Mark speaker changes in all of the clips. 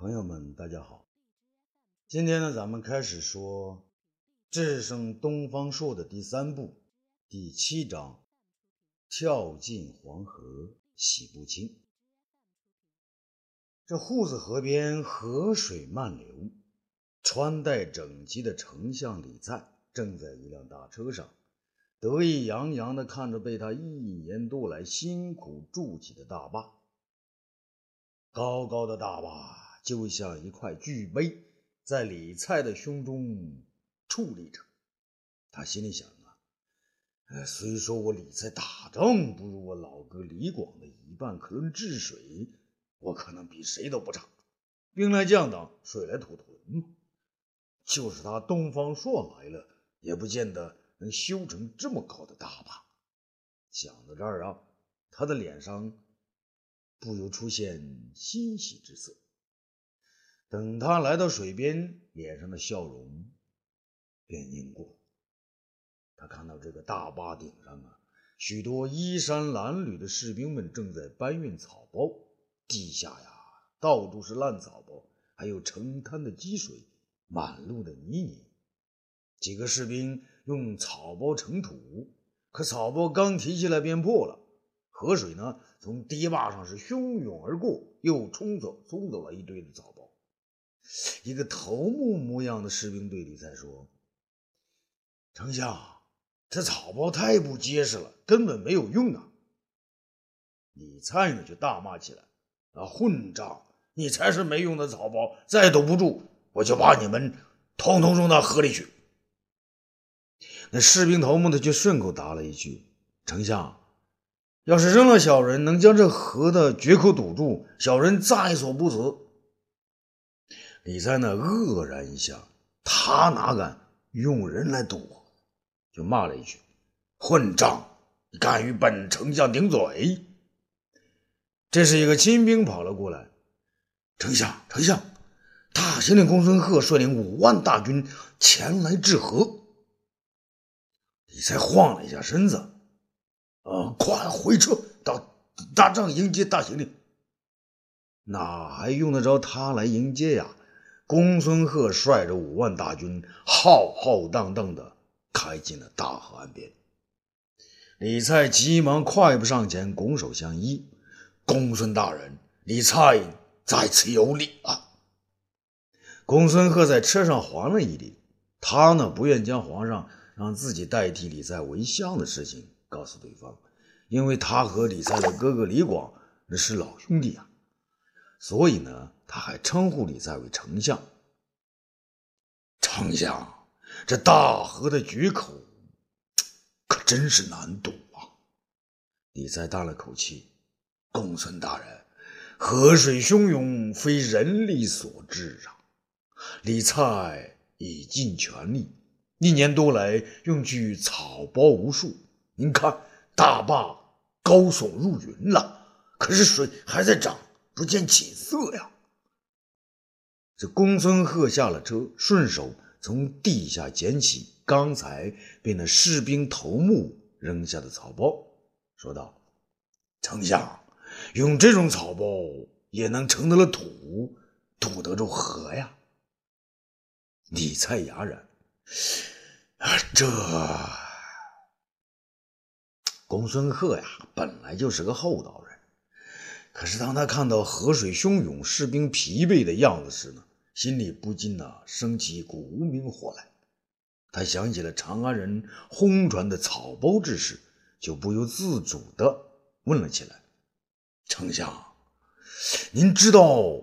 Speaker 1: 朋友们，大家好。今天呢，咱们开始说《智胜东方朔》的第三部第七章：跳进黄河洗不清。这户子河边河水漫流，穿戴整齐的丞相李赞正在一辆大车上，得意洋洋地看着被他一年多来辛苦筑起的大坝。高高的大坝。就像一块巨碑，在李蔡的胸中矗立着。他心里想啊，虽说我李蔡打仗不如我老哥李广的一半，可论治水，我可能比谁都不差。兵来将挡，水来土屯嘛就是他东方朔来了，也不见得能修成这么高的大坝。想到这儿啊，他的脸上不由出现欣喜之色。等他来到水边，脸上的笑容便凝固。他看到这个大坝顶上啊，许多衣衫褴褛的士兵们正在搬运草包，地下呀到处是烂草包，还有成滩的积水，满路的泥泞。几个士兵用草包盛土，可草包刚提起来便破了。河水呢，从堤坝上是汹涌而过，又冲走冲走了一堆的草包。一个头目模样的士兵对李才说：“丞相，这草包太不结实了，根本没有用啊！”李灿呢就大骂起来：“啊，混账！你才是没用的草包，再堵不住，我就把你们统统扔到河里去。”那士兵头目呢就顺口答了一句：“丞相，要是扔了小人，能将这河的决口堵住，小人在所不辞。”李在那愕然一下，他哪敢用人来堵？就骂了一句：“混账！你敢与本丞相顶嘴？”这是一个亲兵跑了过来：“丞相，丞相，大行令公孙贺率领五万大军前来治河。”李才晃了一下身子：“啊，快回车，到大帐迎接大行令。哪还用得着他来迎接呀？”公孙贺率着五万大军，浩浩荡荡的开进了大河岸边。李蔡急忙快步上前，拱手相依：“公孙大人，李蔡在此有礼啊！”公孙贺在车上还了一礼。他呢，不愿将皇上让自己代替李蔡为相的事情告诉对方，因为他和李蔡的哥哥李广那是老兄弟啊，所以呢。他还称呼李在为丞相。丞相，这大河的决口可真是难堵啊！李在叹了口气：“公孙大人，河水汹涌，非人力所致啊！李蔡已尽全力，一年多来用去草包无数。您看，大坝高耸入云了，可是水还在涨，不见起色呀！”这公孙贺下了车，顺手从地下捡起刚才被那士兵头目扔下的草包，说道：“丞相，用这种草包也能盛得了土，堵得住河呀？”李蔡哑然：“啊，这公孙贺呀，本来就是个厚道人，可是当他看到河水汹涌、士兵疲惫的样子时呢？”心里不禁呐升起一股无名火来，他想起了长安人轰传的草包之事，就不由自主的问了起来：“丞相，您知道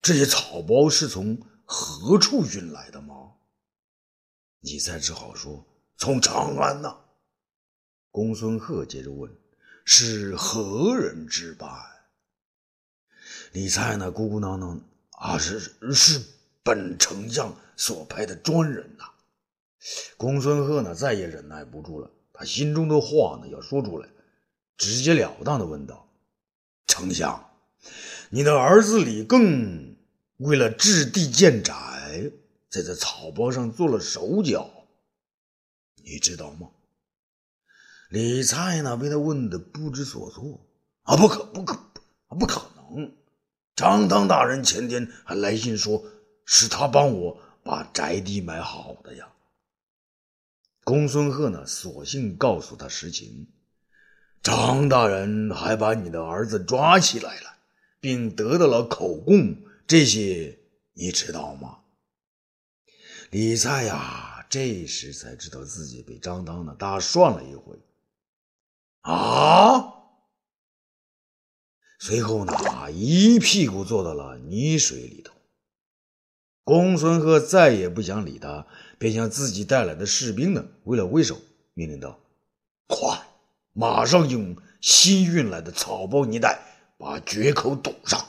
Speaker 1: 这些草包是从何处运来的吗？”你才只好说：“从长安呐。”公孙贺接着问：“是何人之办？”李蔡呢咕咕囔囔。啊，是是本丞相所派的专人呐。公孙贺呢，再也忍耐不住了，他心中的话呢要说出来，直截了当的问道：“丞相，你的儿子李更为了置地建宅，在这草包上做了手脚，你知道吗？”李蔡呢，被他问的不知所措。啊，不可不可不可能！张汤大人前天还来信说，是他帮我把宅地买好的呀。公孙贺呢，索性告诉他实情。张大人还把你的儿子抓起来了，并得到了口供，这些你知道吗？李蔡呀，这时才知道自己被张当呢大涮了一回。啊！随后呢，一屁股坐到了泥水里头。公孙贺再也不想理他，便向自己带来的士兵呢挥了挥手，命令道：“快！”马上用新运来的草包泥袋把决口堵上。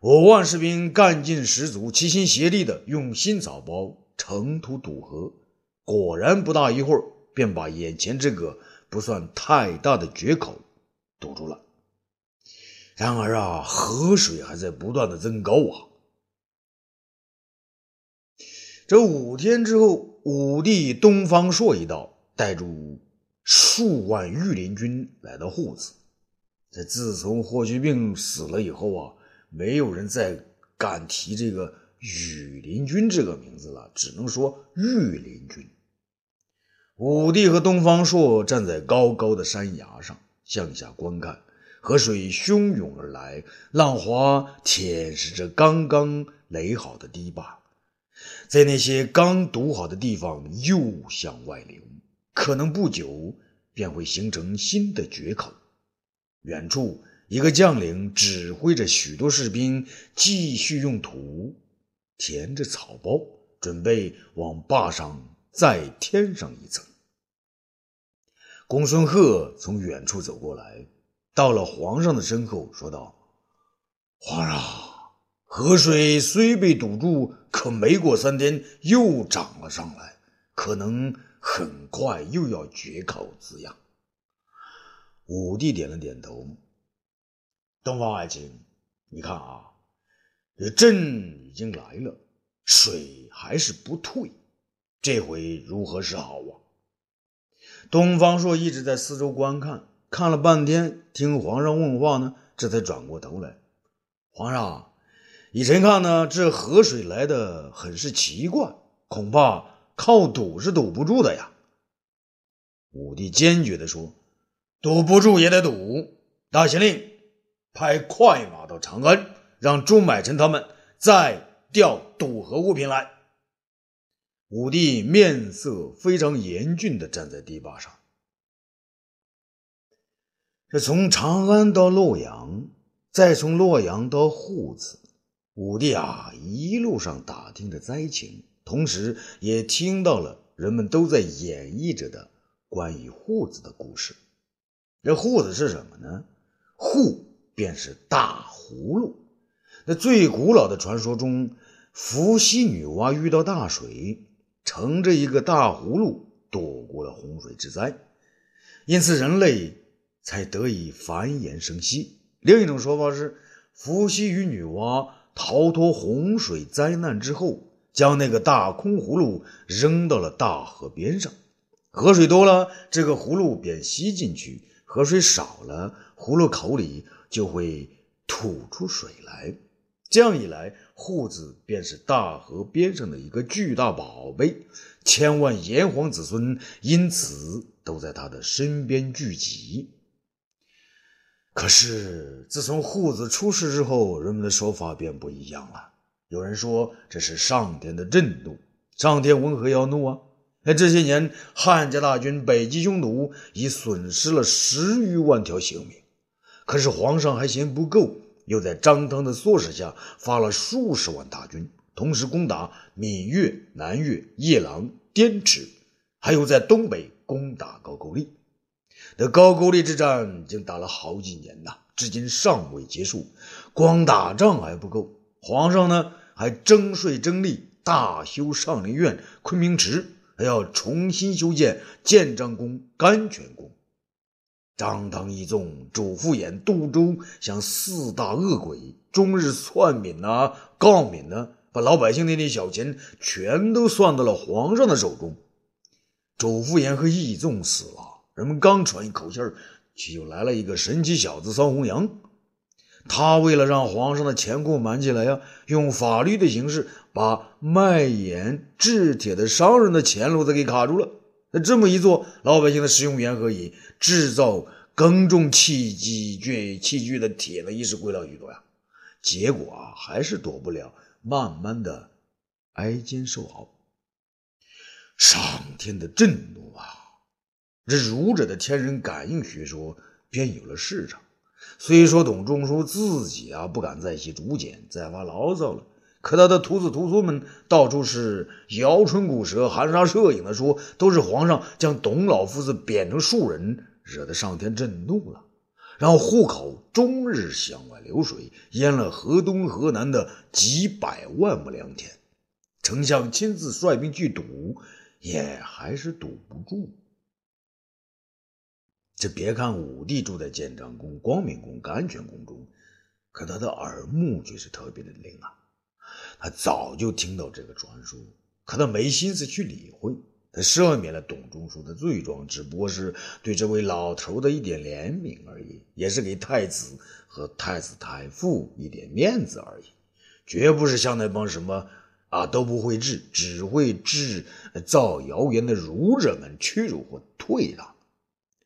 Speaker 1: 五万士兵干劲十足，齐心协力的用新草包盛土堵河。果然，不大一会儿，便把眼前这个不算太大的决口堵住了。然而啊，河水还在不断的增高啊！这五天之后，武帝东方朔一到，带住。数万御林军来到户子。这自从霍去病死了以后啊，没有人再敢提这个羽林军这个名字了，只能说御林军。武帝和东方朔站在高高的山崖上，向下观看，河水汹涌而来，浪花舔舐着刚刚垒好的堤坝，在那些刚堵好的地方又向外流。可能不久便会形成新的决口。远处，一个将领指挥着许多士兵继续用土填着草包，准备往坝上再添上一层。公孙贺从远处走过来，到了皇上的身后，说道：“皇上，河水虽被堵住，可没过三天又涨了上来，可能……”很快又要决口滋养。武帝点了点头。东方爱卿，你看啊，这朕已经来了，水还是不退，这回如何是好啊？东方朔一直在四周观看，看了半天，听皇上问话呢，这才转过头来。皇上，以臣看呢，这河水来的很是奇怪，恐怕。靠堵是堵不住的呀！武帝坚决地说：“堵不住也得堵。”大行令派快马到长安，让朱买臣他们再调堵河物品来。武帝面色非常严峻地站在堤坝上。这从长安到洛阳，再从洛阳到户子，武帝啊，一路上打听着灾情。同时，也听到了人们都在演绎着的关于户子的故事。这户子是什么呢？户便是大葫芦。那最古老的传说中，伏羲女娲遇到大水，乘着一个大葫芦躲过了洪水之灾，因此人类才得以繁衍生息。另一种说法是，伏羲与女娲逃脱洪水灾难之后。将那个大空葫芦扔到了大河边上，河水多了，这个葫芦便吸进去；河水少了，葫芦口里就会吐出水来。这样一来，笏子便是大河边上的一个巨大宝贝，千万炎黄子孙因此都在他的身边聚集。可是，自从护子出事之后，人们的说法便不一样了。有人说这是上天的震怒，上天为何要怒啊？那这些年汉家大军北击匈奴，已损失了十余万条性命。可是皇上还嫌不够，又在张汤的唆使下发了数十万大军，同时攻打闽越、南越、夜郎、滇池，还有在东北攻打高句丽。这高句丽之战已经打了好几年呐，至今尚未结束。光打仗还不够，皇上呢？还征税征吏，大修上林苑、昆明池，还要重新修建建章宫、甘泉宫。张汤一纵主父偃、杜周像四大恶鬼，终日算命呐、告敏呐，把老百姓那点小钱全都算到了皇上的手中。主父偃和义纵死了，人们刚喘一口气儿，却又来了一个神奇小子桑弘羊。他为了让皇上的钱库满起来呀，用法律的形式把卖盐制铁的商人的钱路子给卡住了。那这么一做，老百姓的食用盐和以制造耕种器具器具的铁呢，一时归了许多呀。结果啊，还是躲不了慢慢的挨煎受熬。上天的震怒！这儒者的天人感应学说便有了市场。虽说董仲舒自己啊不敢再写竹简，再发牢骚了，可他的徒子徒孙们到处是摇唇鼓舌、含沙射影的说，都是皇上将董老夫子贬成庶人，惹得上天震怒了，让户口终日向外流水，淹了河东河南的几百万亩良田。丞相亲自率兵去堵。也还是堵不住。这别看武帝住在建章宫、光明宫、甘泉宫中，可他的耳目却是特别的灵啊！他早就听到这个传说，可他没心思去理会。他赦免了董仲舒的罪状，只不过是对这位老头的一点怜悯而已，也是给太子和太子太傅一点面子而已，绝不是像那帮什么。啊，都不会治，只会制造谣言的儒者们屈辱或退让。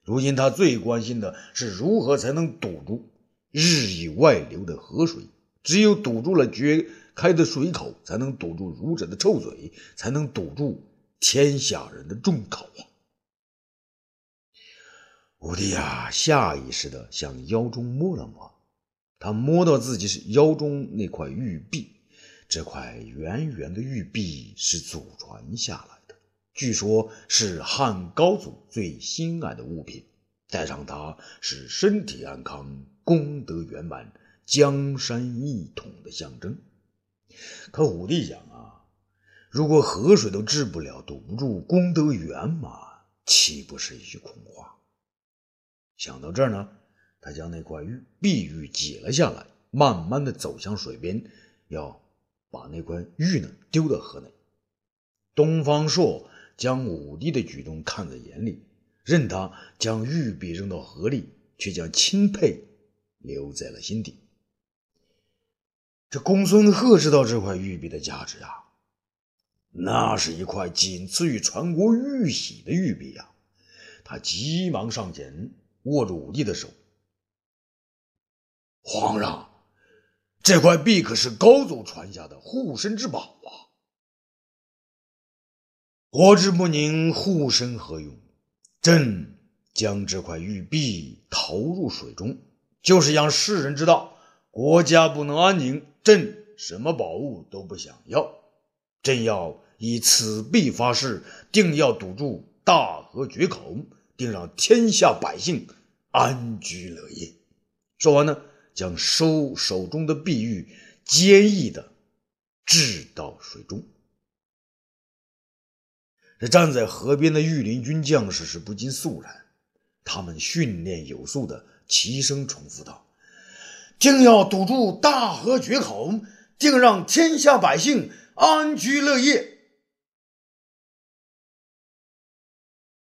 Speaker 1: 如今他最关心的是如何才能堵住日益外流的河水。只有堵住了决开的水口，才能堵住儒者的臭嘴，才能堵住天下人的众口啊！武帝啊，下意识的向腰中摸了摸，他摸到自己是腰中那块玉璧。这块圆圆的玉璧是祖传下来，据说是汉高祖最心爱的物品，戴上它是身体安康、功德圆满、江山一统的象征。可武帝想啊，如果河水都治不了、堵不住、功德圆满，岂不是一句空话？想到这儿呢，他将那块玉碧玉解了下来，慢慢的走向水边，要。把那块玉呢丢到河内。东方朔将武帝的举动看在眼里，任他将玉璧扔到河里，却将钦佩留在了心底。这公孙贺知道这块玉璧的价值啊，那是一块仅次于传国玉玺的玉璧呀！他急忙上前握住武帝的手，皇上。这块璧可是高祖传下的护身之宝啊！国之不宁，护身何用？朕将这块玉璧投入水中，就是让世人知道国家不能安宁。朕什么宝物都不想要，朕要以此璧发誓，定要堵住大河决口，定让天下百姓安居乐业。说完呢。将收手中的碧玉坚毅的掷到水中。这站在河边的御林军将士是不禁肃然，他们训练有素的齐声重复道：“定要堵住大河决口，定让天下百姓安居乐业。”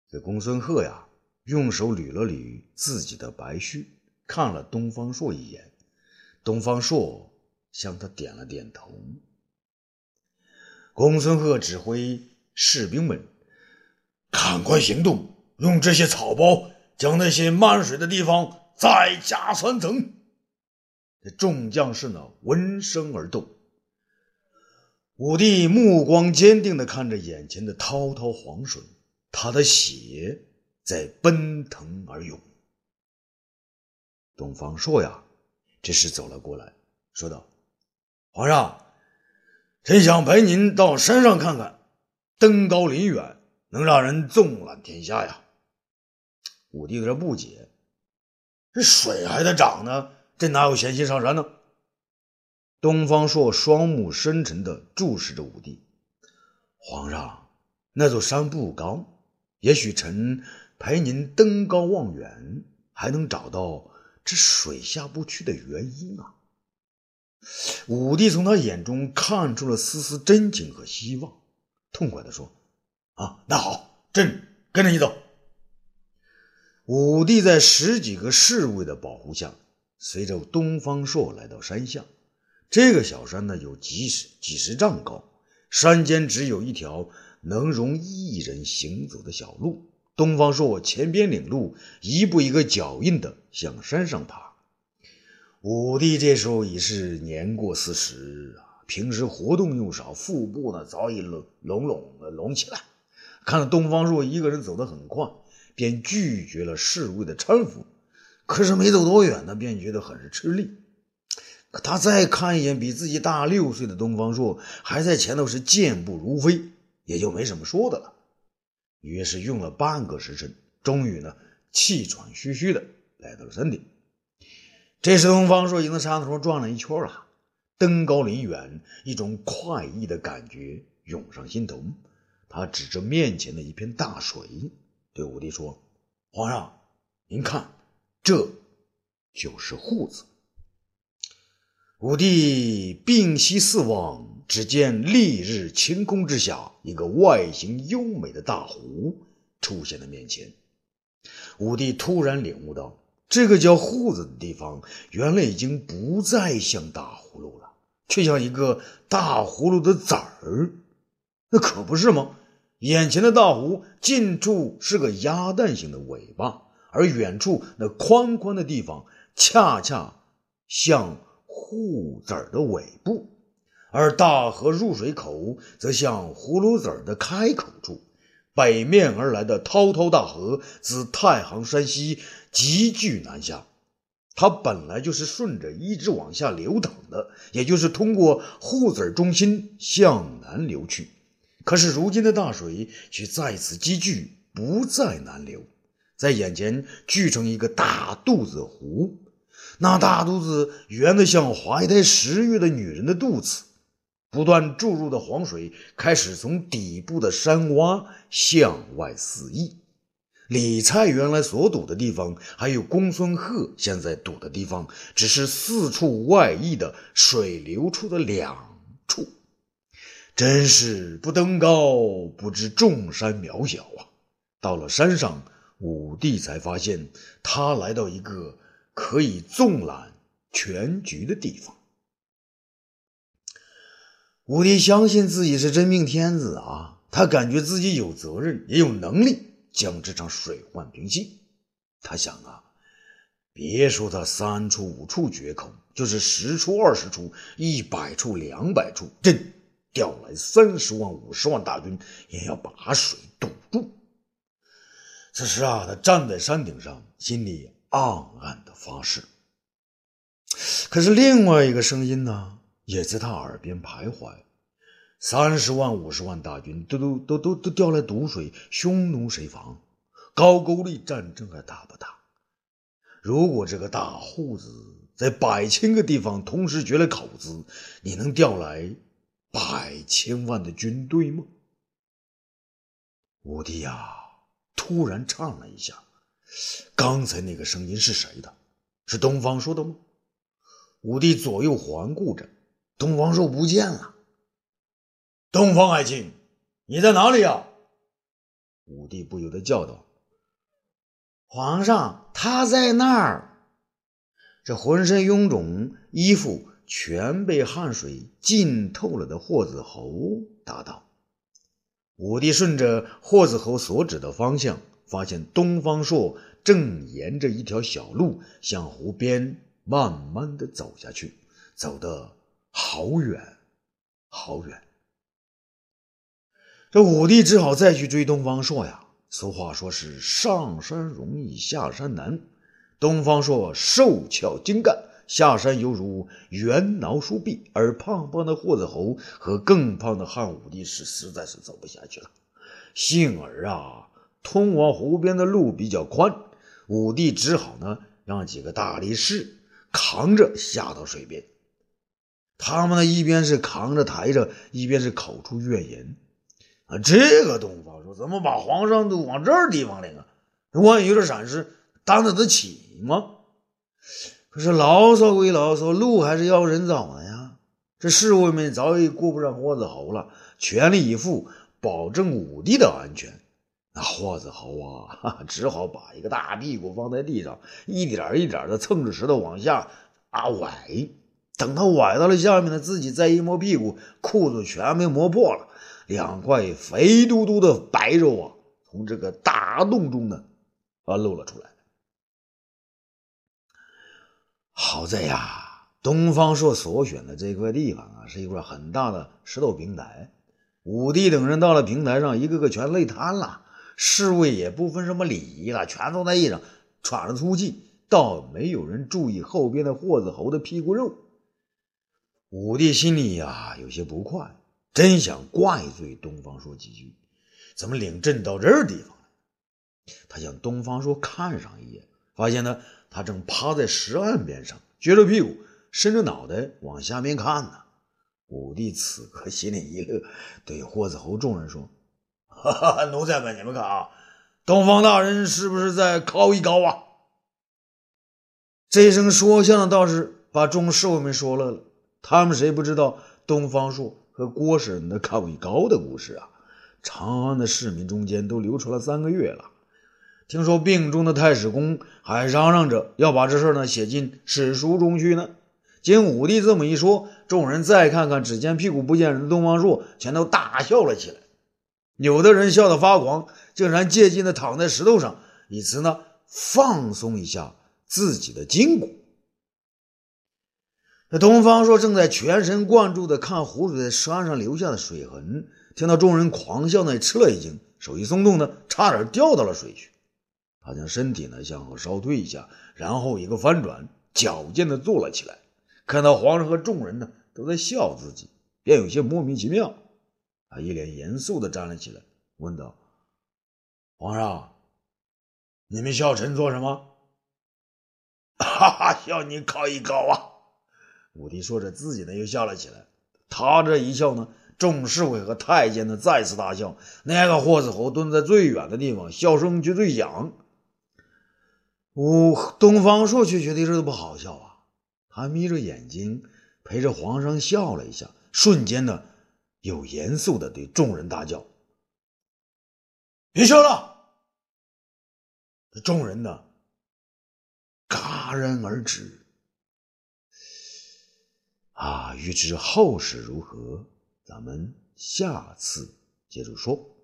Speaker 1: 这公孙贺呀，用手捋了捋自己的白须。看了东方朔一眼，东方朔向他点了点头。公孙贺指挥士兵们赶快行动，用这些草包将那些漫水的地方再加三层。这众将士呢闻声而动。武帝目光坚定地看着眼前的滔滔黄水，他的血在奔腾而涌。东方朔呀，这时走了过来，说道：“皇上，臣想陪您到山上看看，登高临远，能让人纵览天下呀。”武帝有点不解：“这水还得涨呢，这哪有闲心上山呢？”东方朔双目深沉地注视着武帝：“皇上，那座山不高，也许臣陪您登高望远，还能找到。”这水下不去的原因啊！武帝从他眼中看出了丝丝真情和希望，痛快地说：“啊，那好，朕跟着你走。”武帝在十几个侍卫的保护下，随着东方朔来到山下。这个小山呢，有几十几十丈高，山间只有一条能容一人行走的小路。东方朔前边领路，一步一个脚印的向山上爬。武帝这时候已是年过四十啊，平时活动又少，腹部呢早已隆隆隆的隆起来。看到东方朔一个人走得很快，便拒绝了侍卫的搀扶。可是没走多远呢，便觉得很是吃力。可他再看一眼比自己大六岁的东方朔，还在前头是健步如飞，也就没什么说的了。于是用了半个时辰，终于呢气喘吁吁的来到了山顶。这时东方朔已经在山头上转了一圈了，登高临远，一种快意的感觉涌上心头。他指着面前的一片大水，对武帝说：“皇上，您看，这就是户子。”武帝屏息四望，只见丽日晴空之下，一个外形优美的大湖出现在面前。武帝突然领悟到，这个叫户子的地方，原来已经不再像大，却像一个大葫芦的籽儿。那可不是吗？眼前的大湖近处是个鸭蛋形的尾巴，而远处那宽宽的地方恰恰像户籽儿的尾部，而大河入水口则像葫芦籽儿的开口处。北面而来的滔滔大河自太行山西急剧南下，它本来就是顺着一直往下流淌的，也就是通过户籽中心向南流去。可是如今的大水却再次积聚，不再南流，在眼前聚成一个大肚子湖。那大肚子圆得像怀胎十月的女人的肚子，不断注入的黄水开始从底部的山洼向外肆意。李蔡原来所堵的地方，还有公孙贺现在堵的地方，只是四处外溢的水流出的两处。真是不登高，不知众山渺小啊！到了山上，武帝才发现他来到一个可以纵览全局的地方。武帝相信自己是真命天子啊，他感觉自己有责任，也有能力将这场水患平息。他想啊，别说他三处五处决口，就是十处二十处，一百处两百处，朕。调来三十万、五十万大军，也要把水堵住。此时啊，他站在山顶上，心里暗暗的发誓。可是另外一个声音呢，也在他耳边徘徊：三十万、五十万大军都都都都都调来堵水，匈奴谁防？高句丽战争还打不打？如果这个大户子在百千个地方同时掘了口子，你能调来？百千万的军队吗？武帝呀，突然颤了一下。刚才那个声音是谁的？是东方朔的吗？武帝左右环顾着，东方朔不见了。东方爱卿，你在哪里呀？武帝不由得叫道：“皇上，他在那儿。”这浑身臃肿，衣服。全被汗水浸透了的霍子侯答道：“武帝顺着霍子侯所指的方向，发现东方朔正沿着一条小路向湖边慢慢的走下去，走得好远好远。这武帝只好再去追东方朔呀。俗话说是上山容易下山难，东方朔瘦巧精干。”下山犹如猿挠树壁，而胖胖的霍子侯和更胖的汉武帝是实在是走不下去了。幸而啊，通往湖边的路比较宽，武帝只好呢让几个大力士扛着下到水边。他们呢一边是扛着抬着，一边是口出怨言：“啊，这个东方说怎么把皇上都往这儿地方领啊？万一有点闪失，担得得起吗？”可是牢骚归牢骚，路还是要人走的呀。这侍卫们早已顾不上霍子侯了，全力以赴保证武帝的安全。那霍子豪啊，只好把一个大屁股放在地上，一点一点的蹭着石头往下啊崴。等他崴到了下面呢，自己再一摸屁股，裤子全被磨破了，两块肥嘟嘟的白肉啊，从这个大洞中呢啊露了出来。好在呀，东方朔所选的这块地方啊，是一块很大的石头平台。武帝等人到了平台上，一个个全累瘫了，侍卫也不分什么礼仪了，全坐在地上喘着粗气，倒没有人注意后边的霍子侯的屁股肉。武帝心里呀有些不快，真想怪罪东方朔几句，怎么领朕到这地方来？他向东方朔看上一眼，发现呢，他正趴在石岸边上，撅着屁股，伸着脑袋往下面看呢。武帝此刻心里一乐，对霍子侯众人说：“哈哈，奴才们，你们看啊，东方大人是不是在靠一高啊？”这一声说相的道士把众侍卫们说乐了。他们谁不知道东方朔和郭婶的靠一高的故事啊？长安的市民中间都流传了三个月了。听说病中的太史公还嚷嚷着要把这事呢写进史书中去呢。经武帝这么一说，众人再看看只见屁股不见人的东方朔，全都大笑了起来。有的人笑得发狂，竟然借劲的躺在石头上，以此呢放松一下自己的筋骨。那东方朔正在全神贯注地看湖水在山上留下的水痕，听到众人狂笑呢，吃了一惊，手一松动呢，差点掉到了水去。他将身体呢向后稍退一下，然后一个翻转，矫健地坐了起来。看到皇上和众人呢都在笑自己，便有些莫名其妙。他一脸严肃地站了起来，问道：“皇上，你们笑臣做什么？”“哈哈，笑你考一高啊！”武帝说着，自己呢又笑了起来。他这一笑呢，众侍卫和太监呢再次大笑。那个霍子侯蹲在最远的地方，笑声却最响。武东方朔却觉得这都不好笑啊！他眯着眼睛陪着皇上笑了一下，瞬间呢又严肃的对众人大叫：“别笑了！”众人呢戛然而止。啊，欲知后事如何，咱们下次接着说。